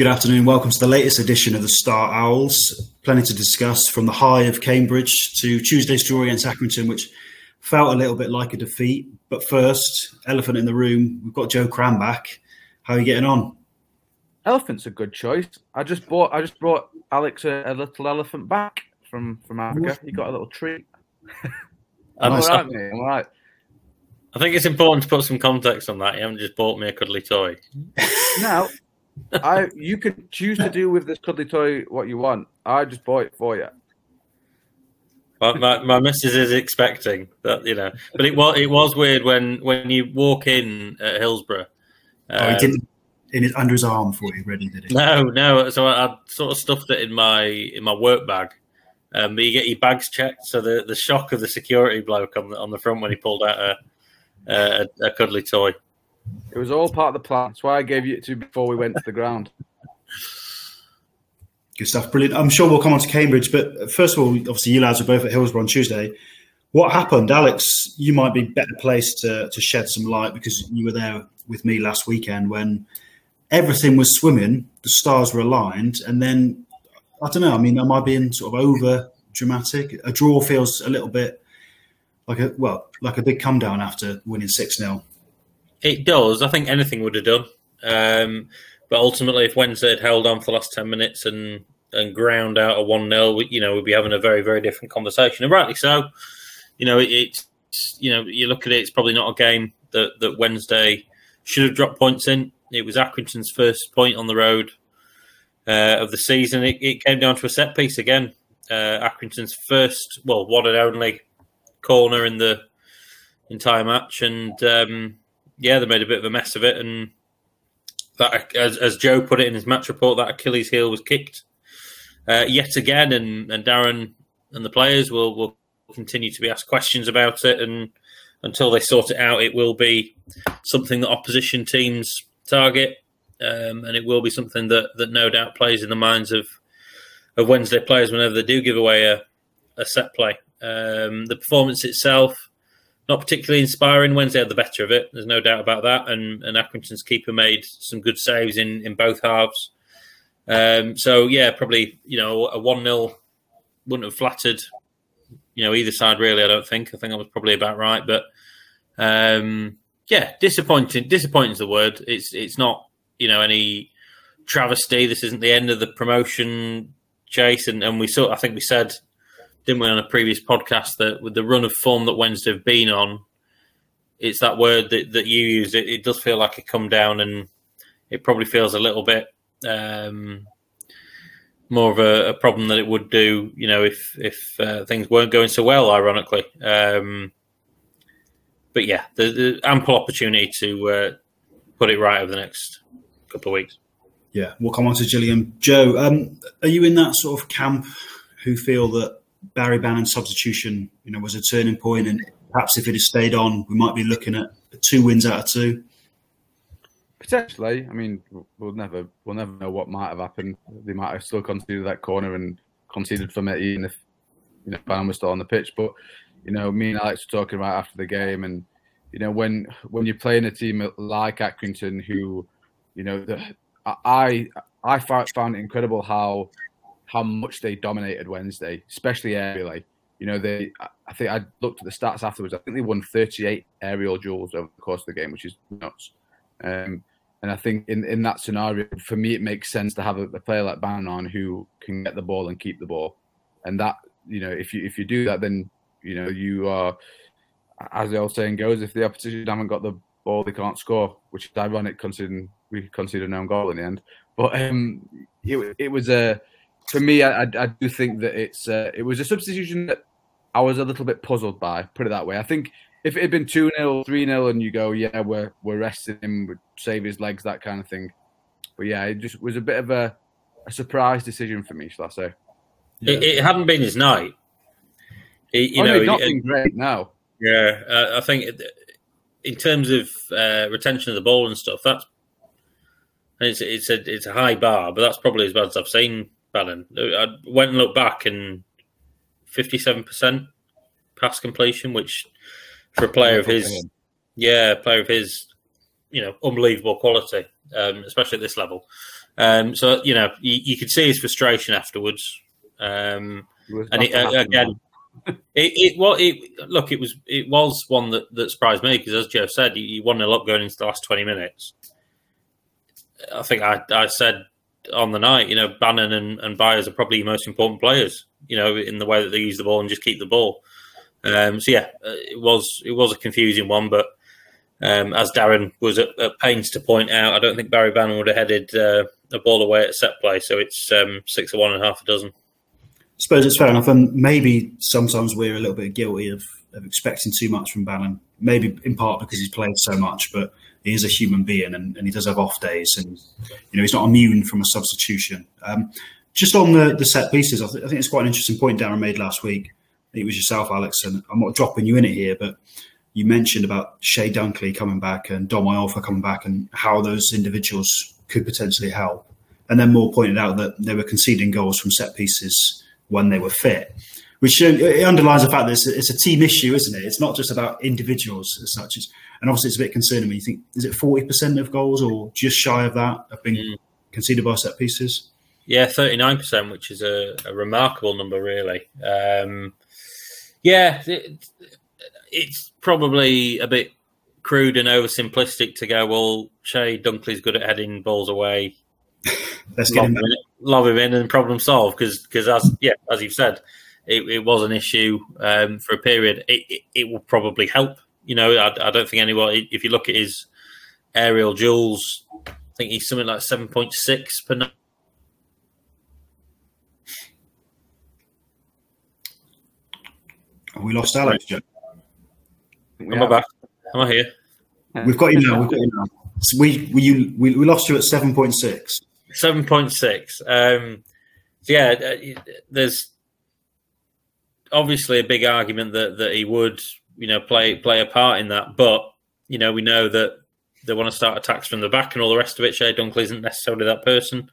Good afternoon. Welcome to the latest edition of the Star Owls. Plenty to discuss from the high of Cambridge to Tuesday's draw against Accrington, which felt a little bit like a defeat. But first, elephant in the room, we've got Joe Crann back. How are you getting on? Elephant's a good choice. I just bought. I just brought Alex a, a little elephant back from from Africa. He got a little treat. I'm all right, mate. I'm all right. I think it's important to put some context on that. You haven't just bought me a cuddly toy. Now, I you can choose to do with this cuddly toy what you want. I just bought it for you. My, my, my missus is expecting that, you know, but it was it was weird when when you walk in at Hillsborough. Um, oh, he didn't in his under his arm for you, ready? Did he? No, no. So I, I sort of stuffed it in my in my work bag. Um, but you get your bags checked, so the, the shock of the security bloke on the, on the front when he pulled out a, a, a cuddly toy. It was all part of the plan. That's why I gave you it to before we went to the ground. Good stuff, brilliant. I'm sure we'll come on to Cambridge, but first of all, obviously you lads were both at Hillsborough on Tuesday. What happened, Alex? You might be better placed to, to shed some light because you were there with me last weekend when everything was swimming, the stars were aligned, and then I don't know. I mean, am I being sort of over dramatic? A draw feels a little bit like a well, like a big come down after winning six 0 it does. I think anything would have done. Um, but ultimately, if Wednesday had held on for the last 10 minutes and, and ground out a 1 0, you know, we'd be having a very, very different conversation. And rightly so. You know, it, it's, you know, you look at it, it's probably not a game that, that Wednesday should have dropped points in. It was Accrington's first point on the road uh, of the season. It, it, came down to a set piece again. Uh, Accrington's first, well, one and only corner in the entire match. And, um, yeah, they made a bit of a mess of it, and that, as, as Joe put it in his match report, that Achilles heel was kicked uh, yet again, and, and Darren and the players will will continue to be asked questions about it, and until they sort it out, it will be something that opposition teams target, um, and it will be something that that no doubt plays in the minds of of Wednesday players whenever they do give away a, a set play. Um, the performance itself not particularly inspiring. Wednesday had the better of it. There's no doubt about that. And, and Accrington's keeper made some good saves in, in both halves. Um, so yeah, probably you know a one 0 wouldn't have flattered you know either side really. I don't think. I think I was probably about right. But um, yeah, disappointing. Disappointing is the word. It's it's not you know any travesty. This isn't the end of the promotion chase. And, and we saw. I think we said didn't we, on a previous podcast that with the run of form that Wednesday have been on, it's that word that, that you use. It, it does feel like it come down, and it probably feels a little bit um, more of a, a, problem than it would do, you know, if if uh, things weren't going so well. Ironically, um, but yeah, the ample opportunity to uh, put it right over the next couple of weeks. Yeah, we'll come on to Gillian. Joe, um, are you in that sort of camp who feel that Barry Bannan's substitution, you know, was a turning point, and perhaps if it had stayed on, we might be looking at two wins out of two. Potentially, I mean, we'll never we'll never know what might have happened. They might have still conceded that corner and conceded from it, even if you know Bannan was still on the pitch. But you know, me and Alex were talking about after the game, and you know, when when you're playing a team like Accrington, who you know, the, I I found it incredible how how much they dominated Wednesday, especially aerially. You know, they. I think I looked at the stats afterwards. I think they won 38 aerial duels over the course of the game, which is nuts. Um, and I think in, in that scenario, for me, it makes sense to have a, a player like Bannan who can get the ball and keep the ball. And that, you know, if you if you do that, then you know you are, as the old saying goes, if the opposition haven't got the ball, they can't score. Which is ironic considering we conceded an own goal in the end. But um, it, it was a for me, I, I, do think that it's uh, it was a substitution that I was a little bit puzzled by. Put it that way. I think if it had been two 0 three 0 and you go, yeah, we're we're resting him, we save his legs, that kind of thing. But yeah, it just was a bit of a, a surprise decision for me, shall I say? Yeah. It, it, hadn't been his night. It, you oh, know, no, not been great now. Yeah, uh, I think in terms of uh, retention of the ball and stuff, that's it's it's a it's a high bar, but that's probably as bad as I've seen Bannan. I went and looked back and 57% pass completion, which for a player of his, yeah, player of his, you know, unbelievable quality. um, especially at this level. Um, so you know, you, you, could see his frustration afterwards. Um, and it, uh, again, it, it well, it look, it was it was one that, that surprised me because, as Joe said, you, you won a lot going into the last twenty minutes. I think I, I said on the night, you know, Bannan and, and Byers are probably your most important players. You know, in the way that they use the ball and just keep the ball. Um, so yeah, uh, it was it was a confusing one, but um, as Darren was at, at, pains to point out, I don't think Barry Bannan would have headed uh, a ball away at set play. So it's um, six of one and half a dozen. I suppose it's fair enough, and maybe sometimes we're a little bit guilty of, of expecting too much from Bannan. Maybe in part because he's played so much, but he is a human being and, and he does have off days, and you know he's not immune from a substitution. Um, just on the, the set pieces, I, th- I, think it's quite an interesting point Darren made last week. it was yourself, Alex, and I'm not dropping you in it here, but you mentioned about Chey Dunkley coming back and Dom Iorfa coming back and how those individuals could potentially help. And then Moore pointed out that they were conceding goals from set pieces when they were fit, which uh, it underlines the fact that it's a, it's a team issue, isn't it? It's not just about individuals as such. It's, and obviously, it's a bit concerning when you think, is it 40% of goals or just shy of that have been mm. conceded by set pieces? Yeah, 39%, which is a, a remarkable number, really. Um, yeah, it, it's probably a bit crude and oversimplistic to go, well, Chey Dunkley's good at heading balls away. Let's get him, in, lob him in and problem solved. Because, because as yeah, as you've said, it, it was an issue um, for a period. It, it, it, will probably help. You know, I, I, don't think anyone. If you look at his aerial duels, I think he's something like seven point six per night. we lost Alex, Joe. Am I back? Am I here? We've got you now. We've got you now. So we we we, we lost you at seven point six. Seven point six. Um, so yeah, uh, there's obviously a big argument that that he would you know play play a part in that, but you know we know that they want to start attacks from the back and all the rest of it. Chey Dunkley isn't necessarily that person.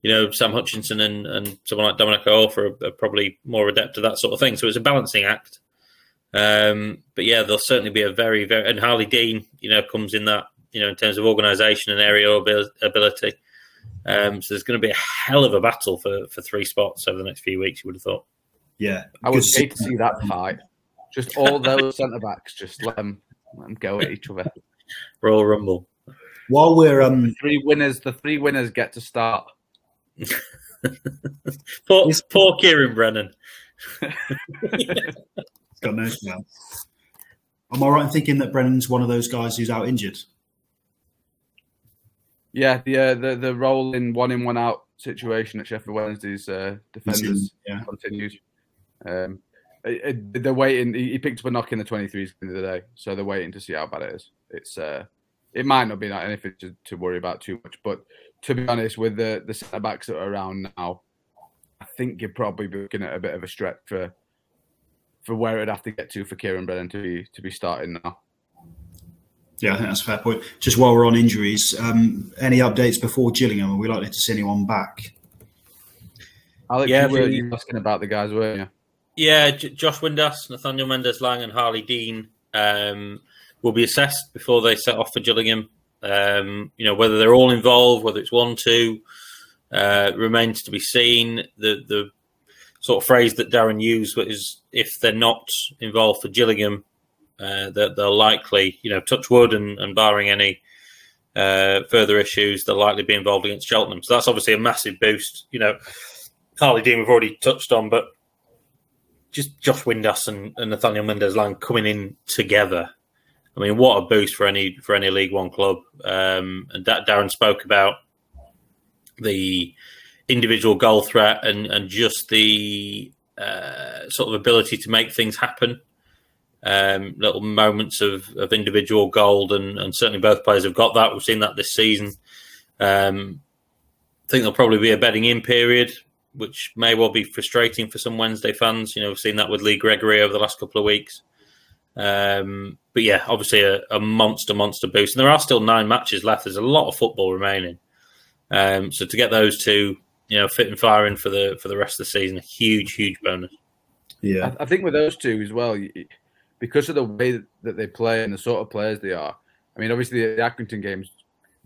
You know, Sam Hutchinson and, and someone like Dominic Iorfa are, are probably more adept at that sort of thing. So it's a balancing act. Um, but yeah, there'll certainly be a very, very, and Harlee Dean, you know, comes in that, you know, in terms of organisation and aerial ability. Um, so there's going to be a hell of a battle for, for three spots over the next few weeks, you would have thought. Yeah. I would hate to see that fight. Just all those centre backs, just let them, let them go at each other. Royal Rumble. While we're um the three winners, the three winners get to start. poor, poor Ciaron Brennan. got no smell. Am I right in thinking that Brennan's one of those guys who's out injured? Yeah, the uh, the the role in one in one out situation at Sheffield Wednesday's uh, defenders yeah. continues. Um, they're waiting. He picked up a knock in the 23s the other day, so they're waiting to see how bad it is. It's uh, it might not be anything to, to worry about too much, but to be honest, with the the centre backs that are around now, I think you're probably looking at a bit of a stretch for for where it'd have to get to for Ciaron Brennan to be to be starting now. Yeah, I think that's a fair point. Just while we're on injuries, um, any updates before Gillingham? Are we likely to see anyone back? Alex, yeah, you were asking about the guys, weren't you? Yeah, J- Josh Windass, Nathaniel Mendez-Laing, and Harlee Dean um, will be assessed before they set off for Gillingham. Um, you know whether they're all involved, whether it's one, two, uh, remains to be seen. The the sort of phrase that Darren used was if they're not involved for Gillingham, uh, that they'll likely, you know, touch wood and, and barring any uh, further issues, they'll likely be involved against Cheltenham. So that's obviously a massive boost. You know, Harlee Dean we've already touched on, but just Josh Windass and, and Nathaniel Mendez-Laing coming in together. I mean, what a boost for any for any League One club. Um, and Darren spoke about the individual goal threat and and just the uh, sort of ability to make things happen. Um, little moments of, of individual gold, and, and certainly both players have got that. We've seen that this season. Um, I think there'll probably be a betting in period, which may well be frustrating for some Wednesday fans. You know, we've seen that with Lee Gregory over the last couple of weeks. Um, but yeah, obviously a, a, monster, monster boost. And there are still nine matches left. There's a lot of football remaining. Um, so to get those two you know, fit and firing for the for the rest of the season. A huge, huge bonus. Yeah, I, I think with those two as well, because of the way that they play and the sort of players they are. I mean, obviously the Accrington game's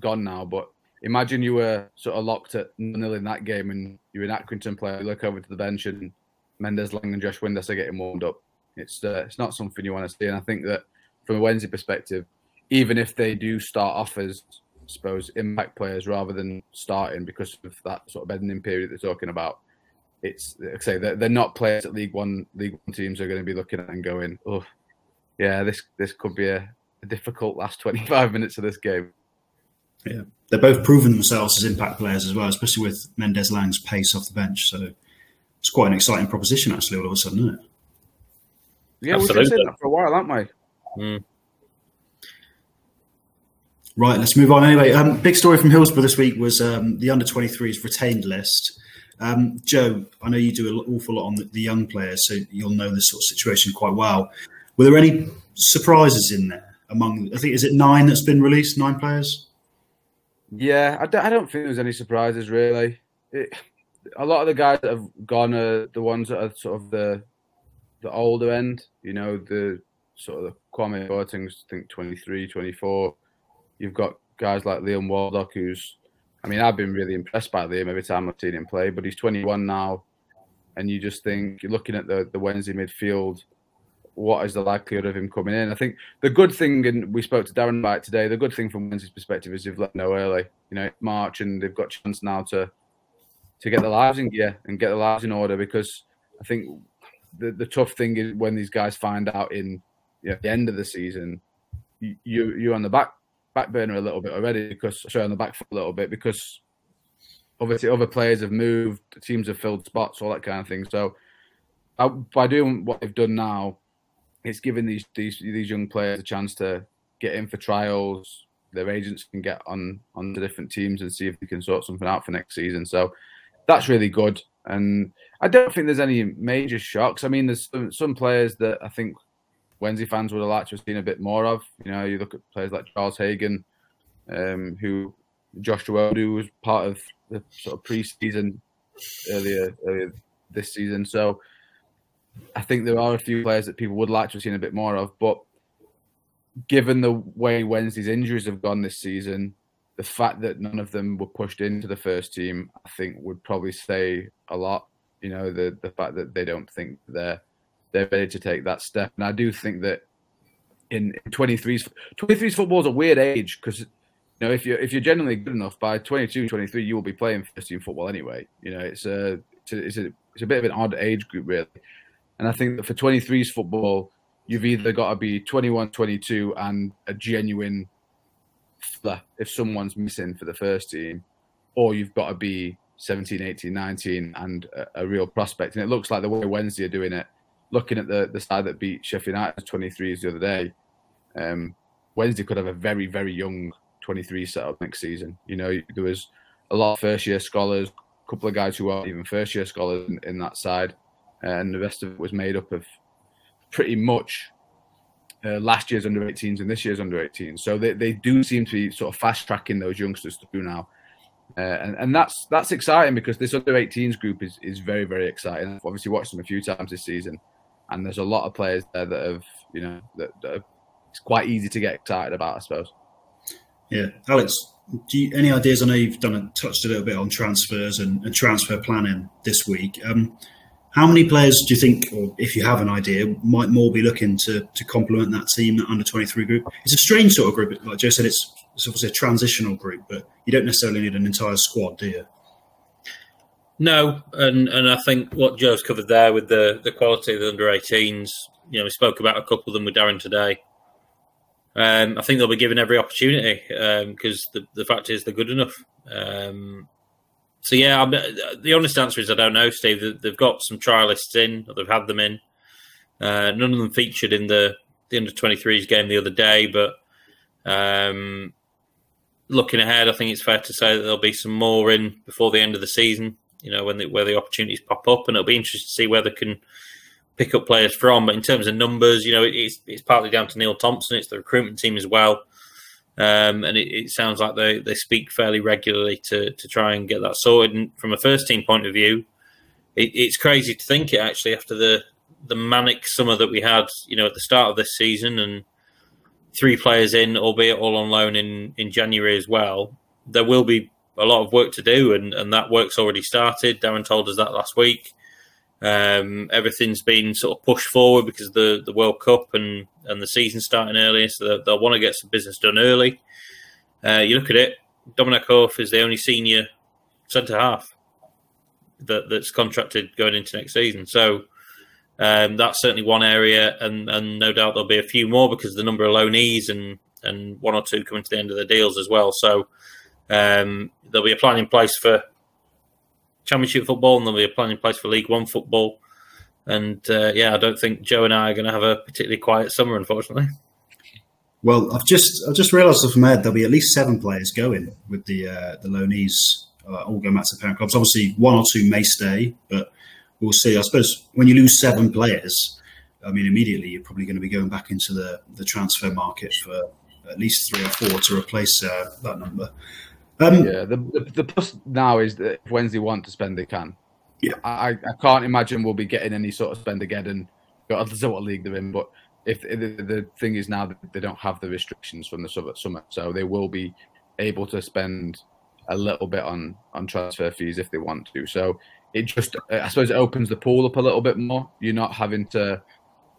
gone now, but imagine you were sort of locked at nil in that game and you're an Accrington player, you look over to the bench and Mendez-Laing and Josh Windass are getting warmed up. It's uh, it's not something you want to see. And I think that from a Wednesday perspective, even if they do start off as I suppose impact players rather than starting because of that sort of bedding period they're talking about, it's like say they're, they're not players that League One League One teams are going to be looking at and going, oh, yeah, this this could be a, a difficult last 25 minutes of this game. Yeah, they're both proven themselves as impact players as well, especially with Mendez-Laing's pace off the bench. So it's quite an exciting proposition, actually, all of a sudden, isn't it? Yeah, we've been saying that for a while, haven't we? Mm. Right, let's move on. Anyway, um, big story from Hillsborough this week was um, the under 23s retained list. Um, Joe, I know you do an awful lot on the, the, young players, so you'll know this sort of situation quite well. Were there any surprises in there among? I think is it nine that's been released? Nine players. Yeah, I don't, I don't think there's any surprises really. It, a lot of the guys that have gone are the ones that are sort of the the older end. You know, the sort of the Kwame Boateng's, I think 23, 24. You've got guys like Liam Waldock, who's, I mean, I've been really impressed by Liam every time I've seen him play, but he's 21 now. And you just think, you're looking at the, the Wednesday midfield, what is the likelihood of him coming in? I think the good thing, and we spoke to Darren about it today, the good thing from Wednesday's perspective is they've let know early. You know, March, and they've got chance now to to get the lives in gear and get the lives in order because I think the, the tough thing is when these guys find out in you know, the end of the season, you you're on the back back burner a little bit already because sorry on the back foot a little bit because obviously other players have moved, teams have filled spots, all that kind of thing. So uh, by doing what they've done now, it's giving these these these young players a chance to get in for trials. Their agents can get on on the different teams and see if they can sort something out for next season. So that's really good. And I don't think there's any major shocks. I mean, there's some, some players that I think Wednesday fans would have liked to have seen a bit more of. You know, you look at players like Charles Hagan, um, who Joshua who was part of the sort of pre-season earlier, earlier this season. So I think there are a few players that people would like to have seen a bit more of. But given the way Wednesday's injuries have gone this season, the fact that none of them were pushed into the first team, I think, would probably say a lot. You know, the the fact that they don't think they're they're ready to take that step, and I do think that in 23s 23s football is a weird age because you know if you're if you're generally good enough by 22 23 you will be playing first team football anyway you know it's a it's a, it's a, it's a bit of an odd age group really and i think that for 23s football you've either got to be 21 22 and a genuine if someone's missing for the first team, or you've got to be 17, 18, 19 and a, a, real prospect. And it looks like the way Wednesday are doing it, looking at the, the side that beat Sheffield United 23s the other day, um, Wednesday could have a very, very young 23 setup next season. You know, there was a lot of first year scholars, a couple of guys who aren't even first year scholars in, in that side, and the rest of it was made up of pretty much uh, last year's under 18s and this year's under 18s. So they, they do seem to be sort of fast tracking those youngsters through now. Uh, and, and that's that's exciting because this under 18s group is, is very, very exciting. I've obviously watched them a few times this season, and there's a lot of players there that have, you know, that, that it's quite easy to get excited about, I suppose. Yeah. Alex, do you, any ideas? I know you've done a, touched a little bit on transfers and, and transfer planning this week. Um, how many players do you think, or if you have an idea, might more be looking to to complement that team, that under twenty three group? It's a strange sort of group. Like Joe said, it's, it's obviously a transitional group, but you don't necessarily need an entire squad, do you? No, and and I think what Joe's covered there with the the quality of the under 18s, you know, we spoke about a couple of them with Darren today. Um, I think they'll be given every opportunity because um, the the fact is they're good enough. Um, so yeah, I'm, the honest answer is I don't know, Steve. They've got some trialists in, or they've had them in. Uh, none of them featured in the the under 23s game the other day, but um, looking ahead, I think it's fair to say that there'll be some more in before the end of the season. You know, when the, where the opportunities pop up, and it'll be interesting to see where they can pick up players from. But in terms of numbers, you know, it's it's partly down to Neil Thompson. It's the recruitment team as well. Um, and it, it, sounds like they, they speak fairly regularly to, to try and get that sorted. And from a first team point of view, it, it's crazy to think it actually after the the manic summer that we had, you know, at the start of this season, and three players in, albeit all on loan in in January as well. there will be a lot of work to do, and, and that work's already started. Darren told us that last week. Um, everything's been sort of pushed forward because of the, the World Cup and, and the season starting earlier, so they'll, they'll want to get some business done early. Uh, you look at it, Dominic Iorfa is the only senior centre half that, that's contracted going into next season. So um, that's certainly one area, and, and no doubt there'll be a few more because the number of loanees and, and one or two coming to the end of the deals as well. So um, there'll be a plan in place for Championship football, and there'll be a plan in place for League One football. And uh, yeah, I don't think Joe and I are going to have a particularly quiet summer, unfortunately. Well, I've just I've just realised off my there'll be at least seven players going with the uh, the loanees uh, all going back to parent clubs. Obviously, one or two may stay, but we'll see. I suppose when you lose seven players, I mean, immediately you're probably going to be going back into the the transfer market for at least three or four to replace uh, that number. Um, yeah, the, the, the plus now is that if Wednesday want to spend, they can. Yeah, I, I can't imagine we'll be getting any sort of spend again, and of what league they're in. But if the, the thing is now that they don't have the restrictions from the summer, so they will be able to spend a little bit on on transfer fees if they want to. So it just, I suppose, it opens the pool up a little bit more. You're not having to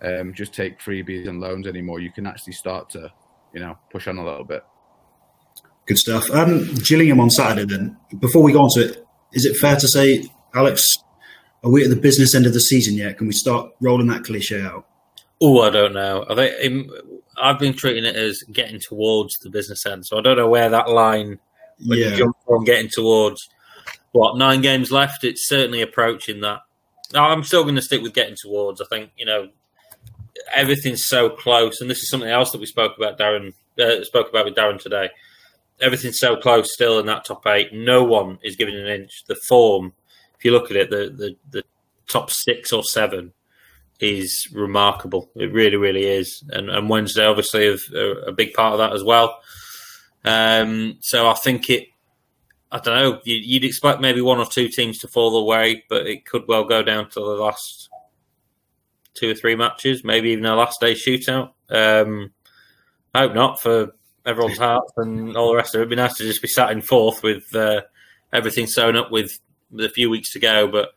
um, just take freebies and loans anymore. You can actually start to, you know, push on a little bit. Good stuff. Um, Gillingham on Saturday. Then, before we go on to it, is it fair to say, Alex, are we at the business end of the season yet? Can we start rolling that cliche out? Oh, I don't know. I think I've been treating it as getting towards the business end, so I don't know where that line when yeah. you jump from getting towards what nine games left. It's certainly approaching that. I'm still going to stick with getting towards. I think you know everything's so close, and this is something else that we spoke about. Darren uh, spoke about with Darren today everything's so close still in that top eight. No one is giving an inch. The form, if you look at it, the the, the top six or seven is remarkable. It really, really is. And, and Wednesday, obviously, is a, a, big part of that as well. Um, so I think it. I don't know. You'd expect maybe one or two teams to fall away, but it could well go down to the last two or three matches, maybe even a last day shootout. Um, I hope not for everyone's hearts and all the rest of it. It'd be nice to just be sat in fourth with uh, everything sewn up with, with a few weeks to go. But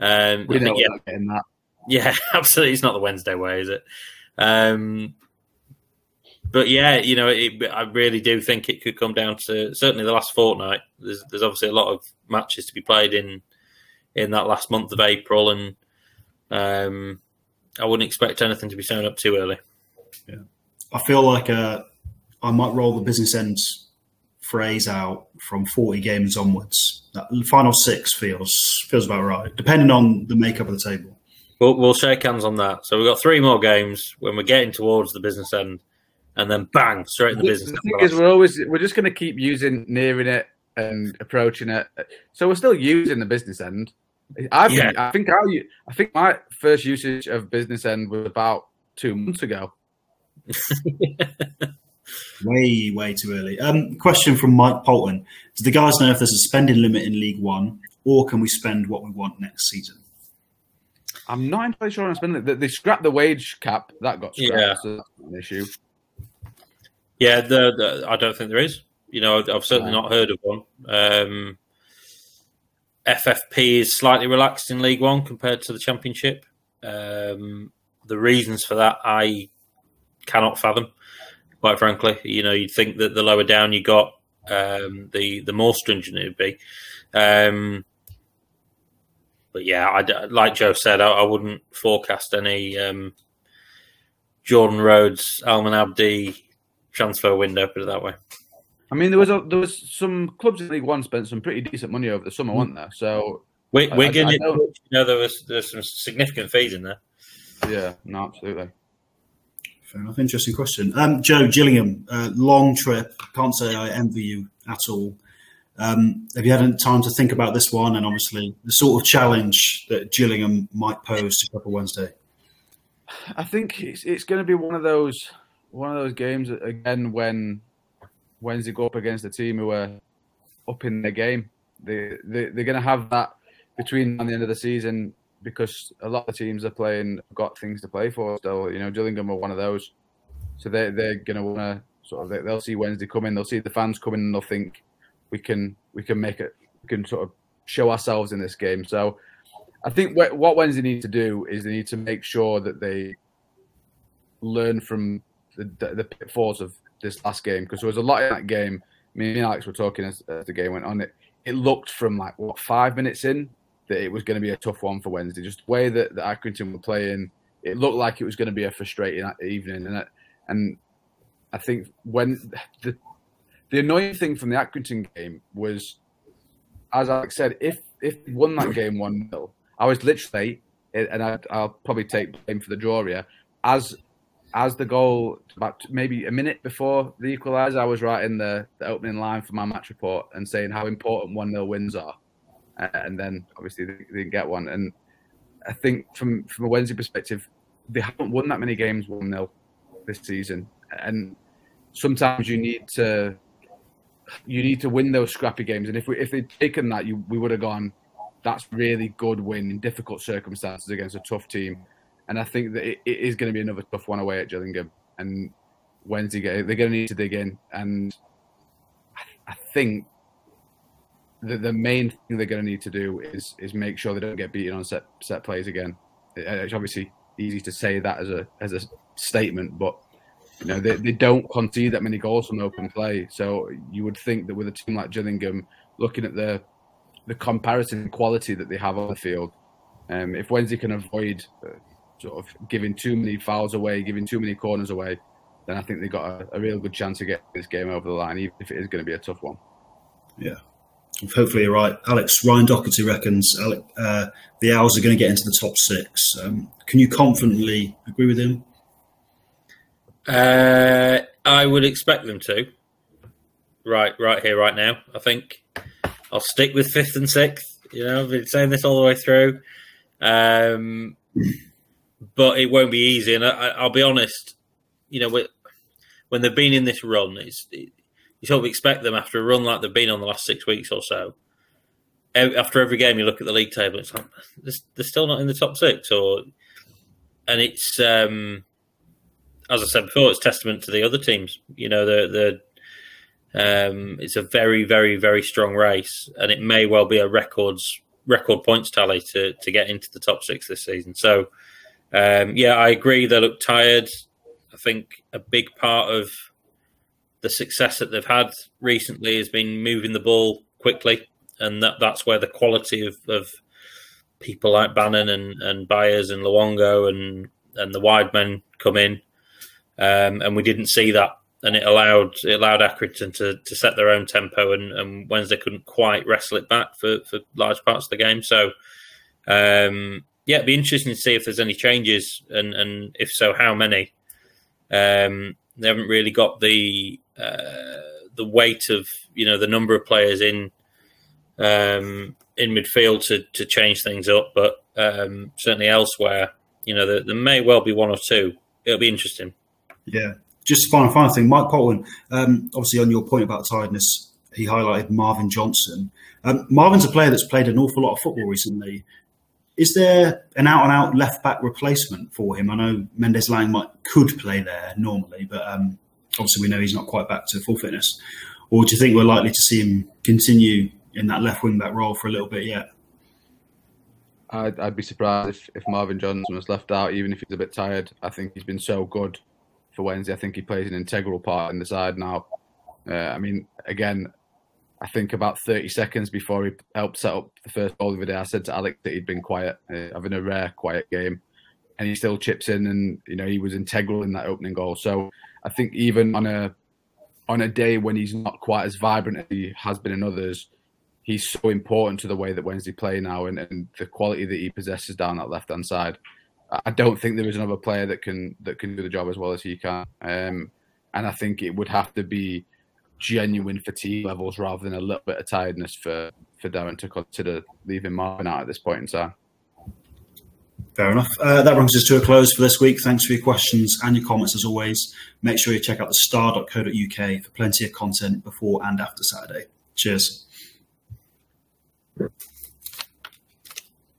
um, we I know think, yeah, that. Yeah, absolutely. It's not the Wednesday way, is it? Um, but yeah, you know, it, I really do think it could come down to certainly the last fortnight. There's, there's obviously a lot of matches to be played in in that last month of April, and um, I wouldn't expect anything to be sewn up too early. Yeah, I feel like uh, I might roll the business end phrase out from 40 games onwards. That final six feels feels about right, depending on the makeup of the table. We'll, we'll shake hands on that. So we've got three more games when we're getting towards the business end, and then bang, straight in the, the business. The thing is, we're always we're just going to keep using nearing it and approaching it. So we're still using the business end. I think, yeah. I think I, I think my first usage of business end was about two months ago. Way, way too early. Um, question from Mike Polton: Do the guys know if there's a spending limit in League One, or can we spend what we want next season? I'm not entirely sure on spending. They, they scrapped the wage cap. That got scrapped. Yeah. So that's an issue. Yeah, the, the, I don't think there is. You know, I've certainly not heard of one. Um, FFP is slightly relaxed in League One compared to the Championship. Um, the reasons for that I cannot fathom quite frankly. You know, you'd think that the lower down you got, um, the the more stringent it would be. Um, but yeah, I, like Joe said, I, I wouldn't forecast any um, Jordan Rhodes, Almen Abdi transfer window. Put it that way. I mean, there was a, there was some clubs in League One spent some pretty decent money over the summer, mm. weren't there? So we, we're going to, you know, there was there's some significant fees in there. Yeah, no, absolutely. Fair enough. Interesting question. Um, Joe Gillingham, uh, long trip. Can't say I envy you at all. Um, have you had time to think about this one and obviously the sort of challenge that Gillingham might pose to Sheffield Wednesday? I think it's, it's going to be one of those one of those games again when Wednesday go up against a team who are up in their game. They, they they're going to have that between on the end of the season because a lot of teams are playing got things to play for still. You know, Gillingham are one of those, so they they're gonna want to sort of they'll see Wednesday coming, they'll see the fans coming, and they'll think, we can we can make it we can sort of show ourselves in this game. So I think what, Wednesday need to do is they need to make sure that they learn from the, the, the pitfalls of this last game because there was a lot in that game. Me and Alex were talking as, as the game went on. It it looked from like what five minutes in that it was going to be a tough one for Wednesday. Just the way that, that Accrington were playing, it looked like it was going to be a frustrating evening. And and I think when the the annoying thing from the Accrington game was, as Alex said, if if won that game one 0 I was literally, and I, will probably take blame for the draw here, as as the goal about maybe a minute before the equaliser, I was writing the, the opening line for my match report and saying how important one 0 wins are, Uh, and then obviously they, they didn't get one. And I think from from a Wednesday perspective, they haven't won that many games one 0 this season, and sometimes you need to you need to win those scrappy games. And if we if they'd taken that, you we would have gone. That's really good win in difficult circumstances against a tough team. And I think that it, it is going to be another tough one away at Gillingham. And Wednesday, they're going to need to dig in. And I think that the main thing they're going to need to do is is make sure they don't get beaten on set set plays again. It's obviously easy to say that as a as a statement, but you know, they, they don't concede that many goals from open play. So you would think that with a team like Gillingham, looking at the the comparison quality that they have on the field, um, if Wednesday can avoid uh, sort of giving too many fouls away, giving too many corners away, then I think they've got a, a real good chance to get this game over the line, even if it is going to be a tough one. Yeah. Hopefully you're right, Alex. Ryan Doherty reckons uh, the Owls are going to get into the top six. Um, can you confidently agree with him? Uh, I would expect them to. Right, right here, right now. I think I'll stick with fifth and sixth. You know, I've been saying this all the way through, um, but it won't be easy. And I, will be honest. You know, when they've been in this run, it's it, you sort of expect them after a run like they've been on the last six weeks or so. After every game, you look at the league table. It's like they're still not in the top six, or and it's um, as I said before, it's testament to the other teams. You know, the the um, it's a very, very, very strong race, and it may well be a records record points tally to to get into the top six this season. So, um, yeah, I agree. They look tired. I think a big part of the success that they've had recently has been moving the ball quickly, and that that's where the quality of, of people like Bannan and and Byers and Luongo and and the wide men come in um, and we didn't see that. And it allowed it allowed Accrington to, to set their own tempo, and, and Wednesday couldn't quite wrestle it back for, for large parts of the game. So, um, yeah, it'd be interesting to see if there's any changes, and, and if so, how many. Um, they haven't really got the the weight of you know the number of players in um, in midfield to, to change things up, but um, certainly elsewhere, you know, there, there, may well be one or two. It'll be interesting. Yeah. Just final, final thing, Mike Polton. Um, obviously, on your point about tiredness, he highlighted Marvin Johnson. Um, Marvin's a player that's played an awful lot of football recently. Is there an out and out left back replacement for him? I know Mendez-Laing might could play there normally, but um, obviously we know he's not quite back to full fitness. Or do you think we're likely to see him continue in that left wing back role for a little bit yet? I'd, I'd be surprised if, if Marvin Johnson was left out, even if he's a bit tired. I think he's been so good for Wednesday. I think he plays an integral part in the side now. Uh, I mean, again, I think about 30 seconds before he helped set up the first goal of the day, I said to Alex that he'd been quiet, uh, having a rare quiet game, and he still chips in, and you know he was integral in that opening goal. So I think even on a on a day when he's not quite as vibrant as he has been in others, he's so important to the way that Wednesday play now and, and the quality that he possesses down that left hand side. I don't think there is another player that can that can do the job as well as he can. Um, and I think it would have to be genuine fatigue levels rather than a little bit of tiredness for for Darren to consider leaving Marvin out at this point in time. Fair enough. Uh, that brings us to a close for this week. Thanks for your questions and your comments as always. Make sure you check out the star.co.uk for plenty of content before and after Saturday. Cheers.